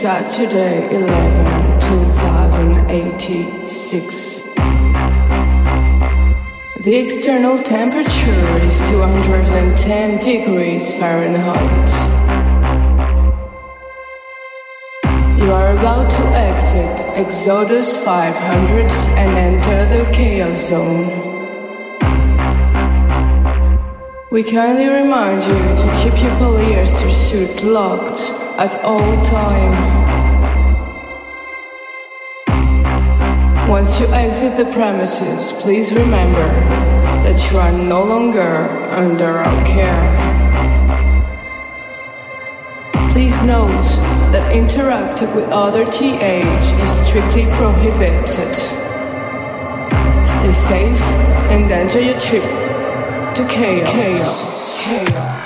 Saturday 11 2086. The external temperature is 210 degrees Fahrenheit. You are about to exit Exodus 500 and enter the Chaos Zone. We kindly remind you to keep your polyester suit locked at all time. Once you exit the premises, please remember that you are no longer under our care. Please note that interacting with other TH is strictly prohibited. Stay safe and enjoy your trip to chaos. chaos. chaos.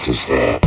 answers there.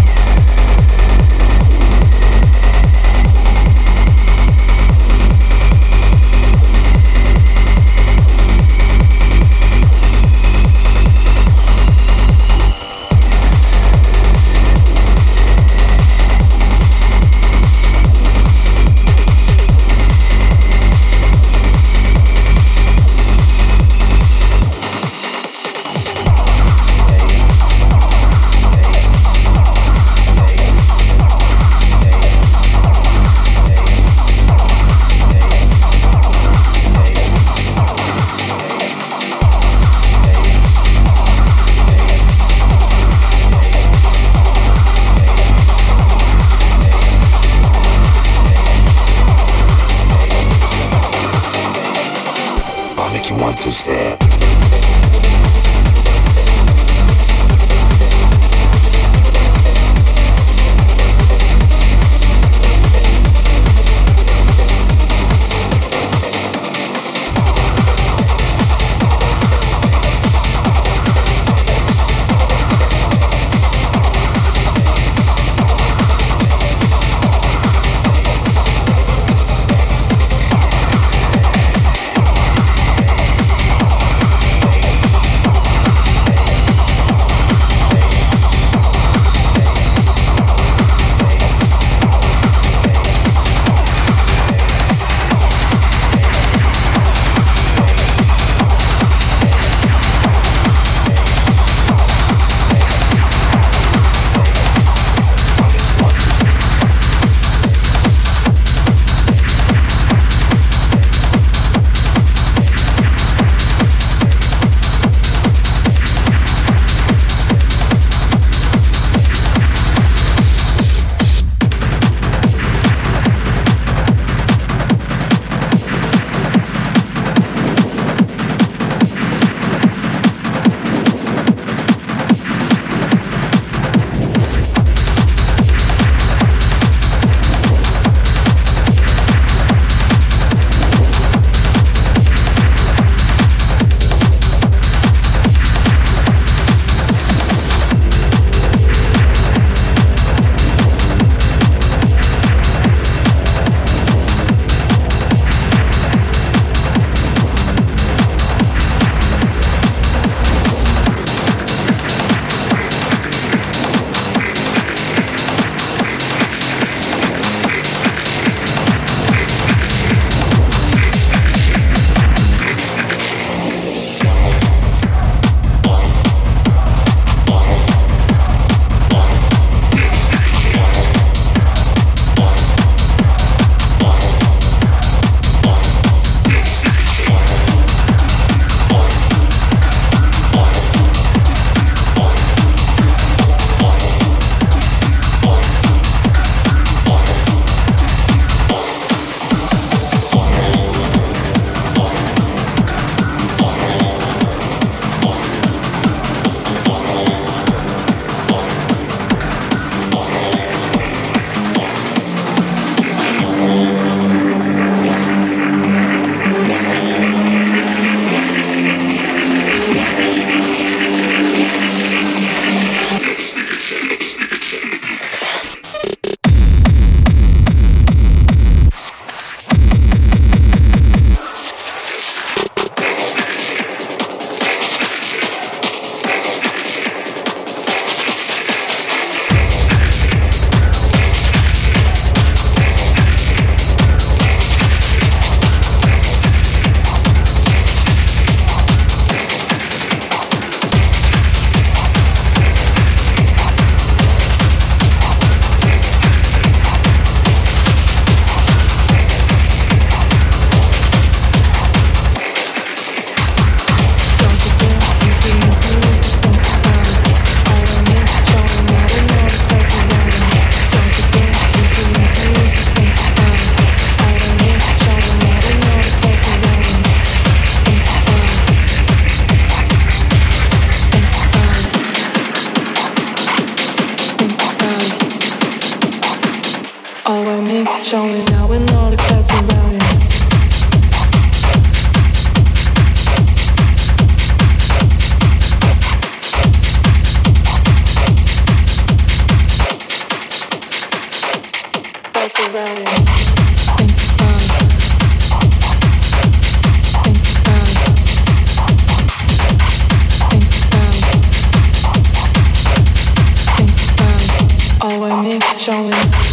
showing, showing.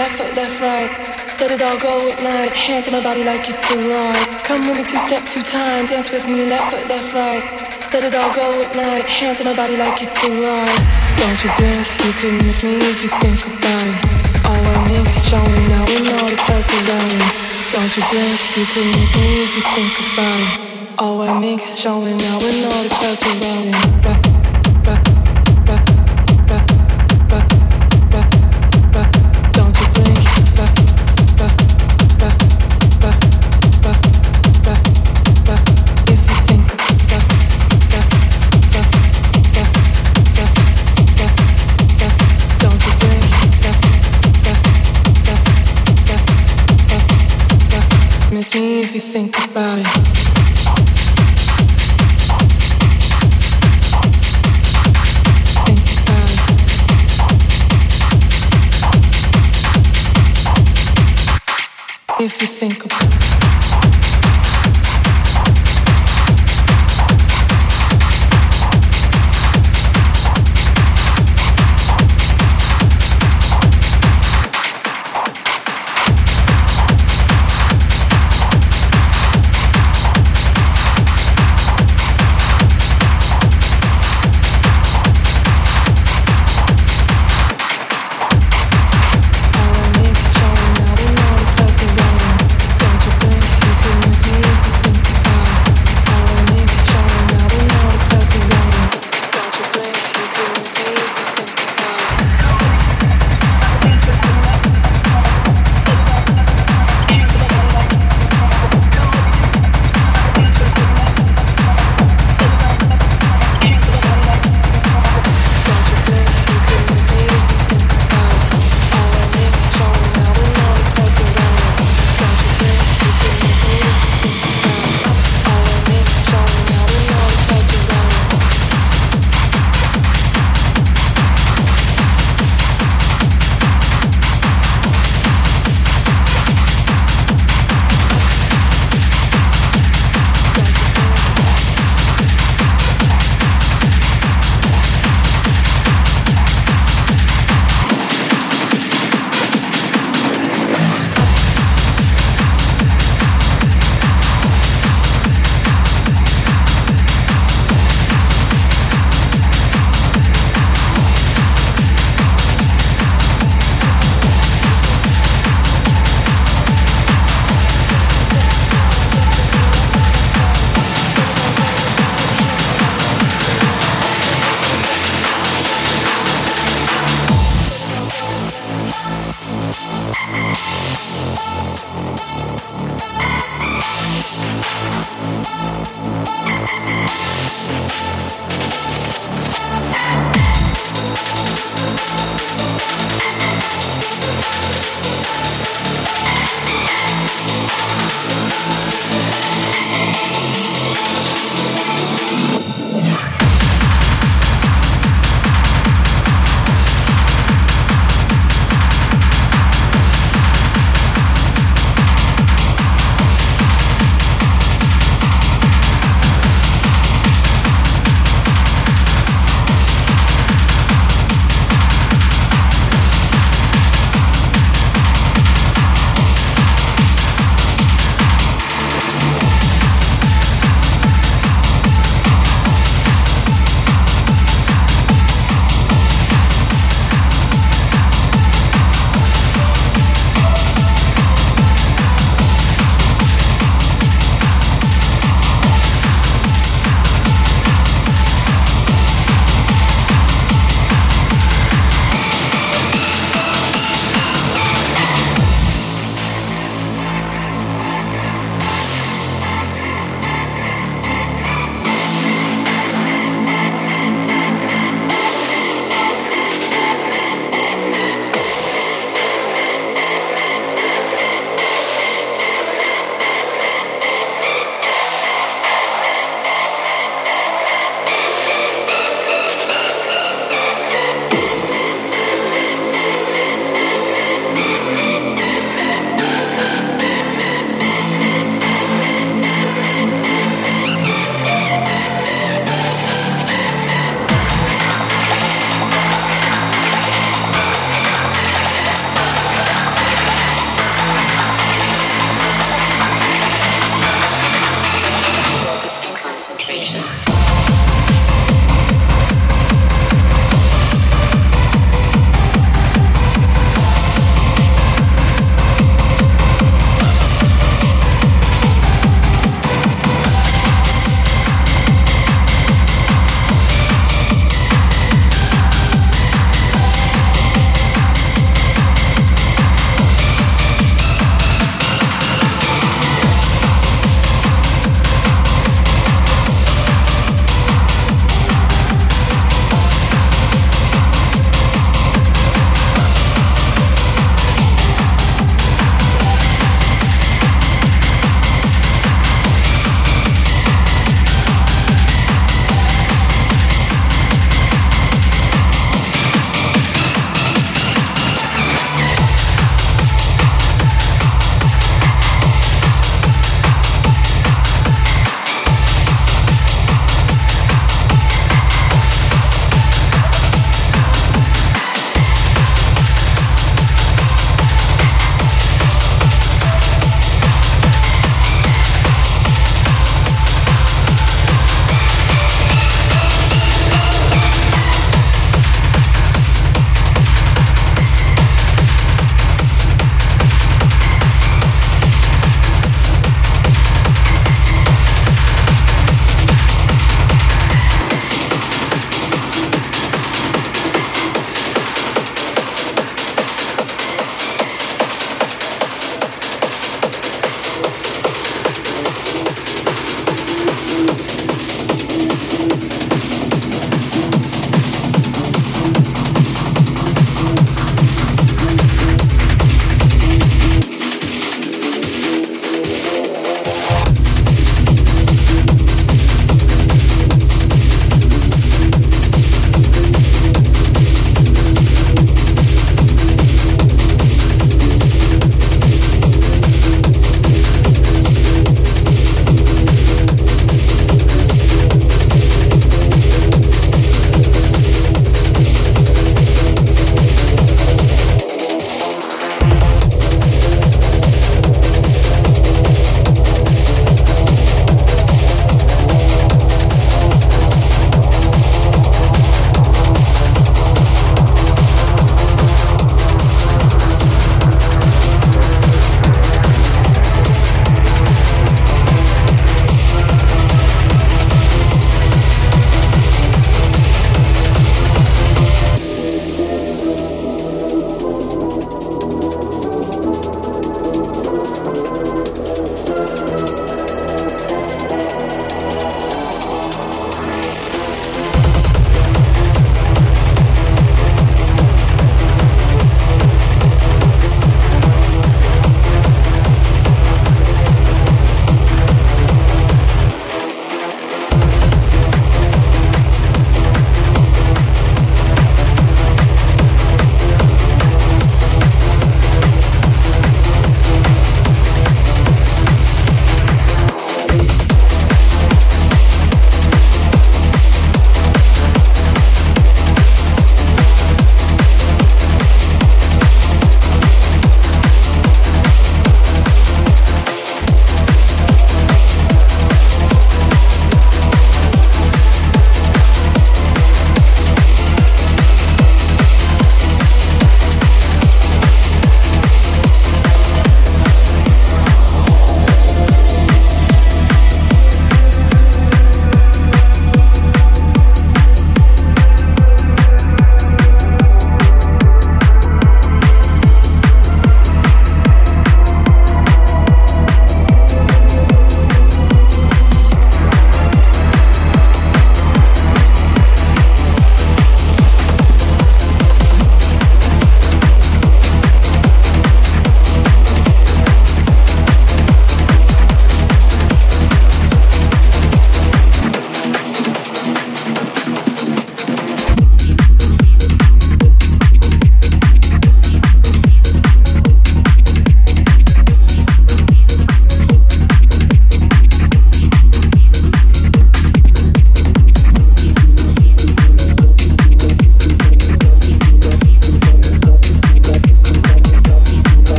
Make you Hands on my body like it's a ride. Come with me two step, two times. dance with me left foot, left right. Let it all go at night, hands on my body like it's a ride. Don't you think you can miss me if you think about it? All I need, showing now we know the place around me. Don't you think you can miss me if you think about it? All I need, showing now we know the place around me.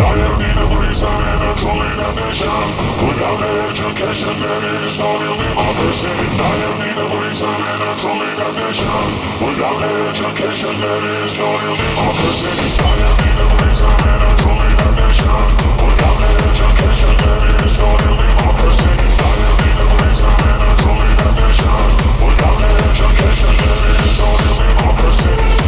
Science need a reason and a true innovation. Without education, there is no real democracy. Science need a reason and a true innovation. Without education, there is no real democracy. Science need a reason and a true innovation. Without education, there is no real democracy. Science need a reason and a true innovation. Without education, there is no real democracy.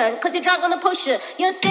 Got cause you're drunk on the potion. You think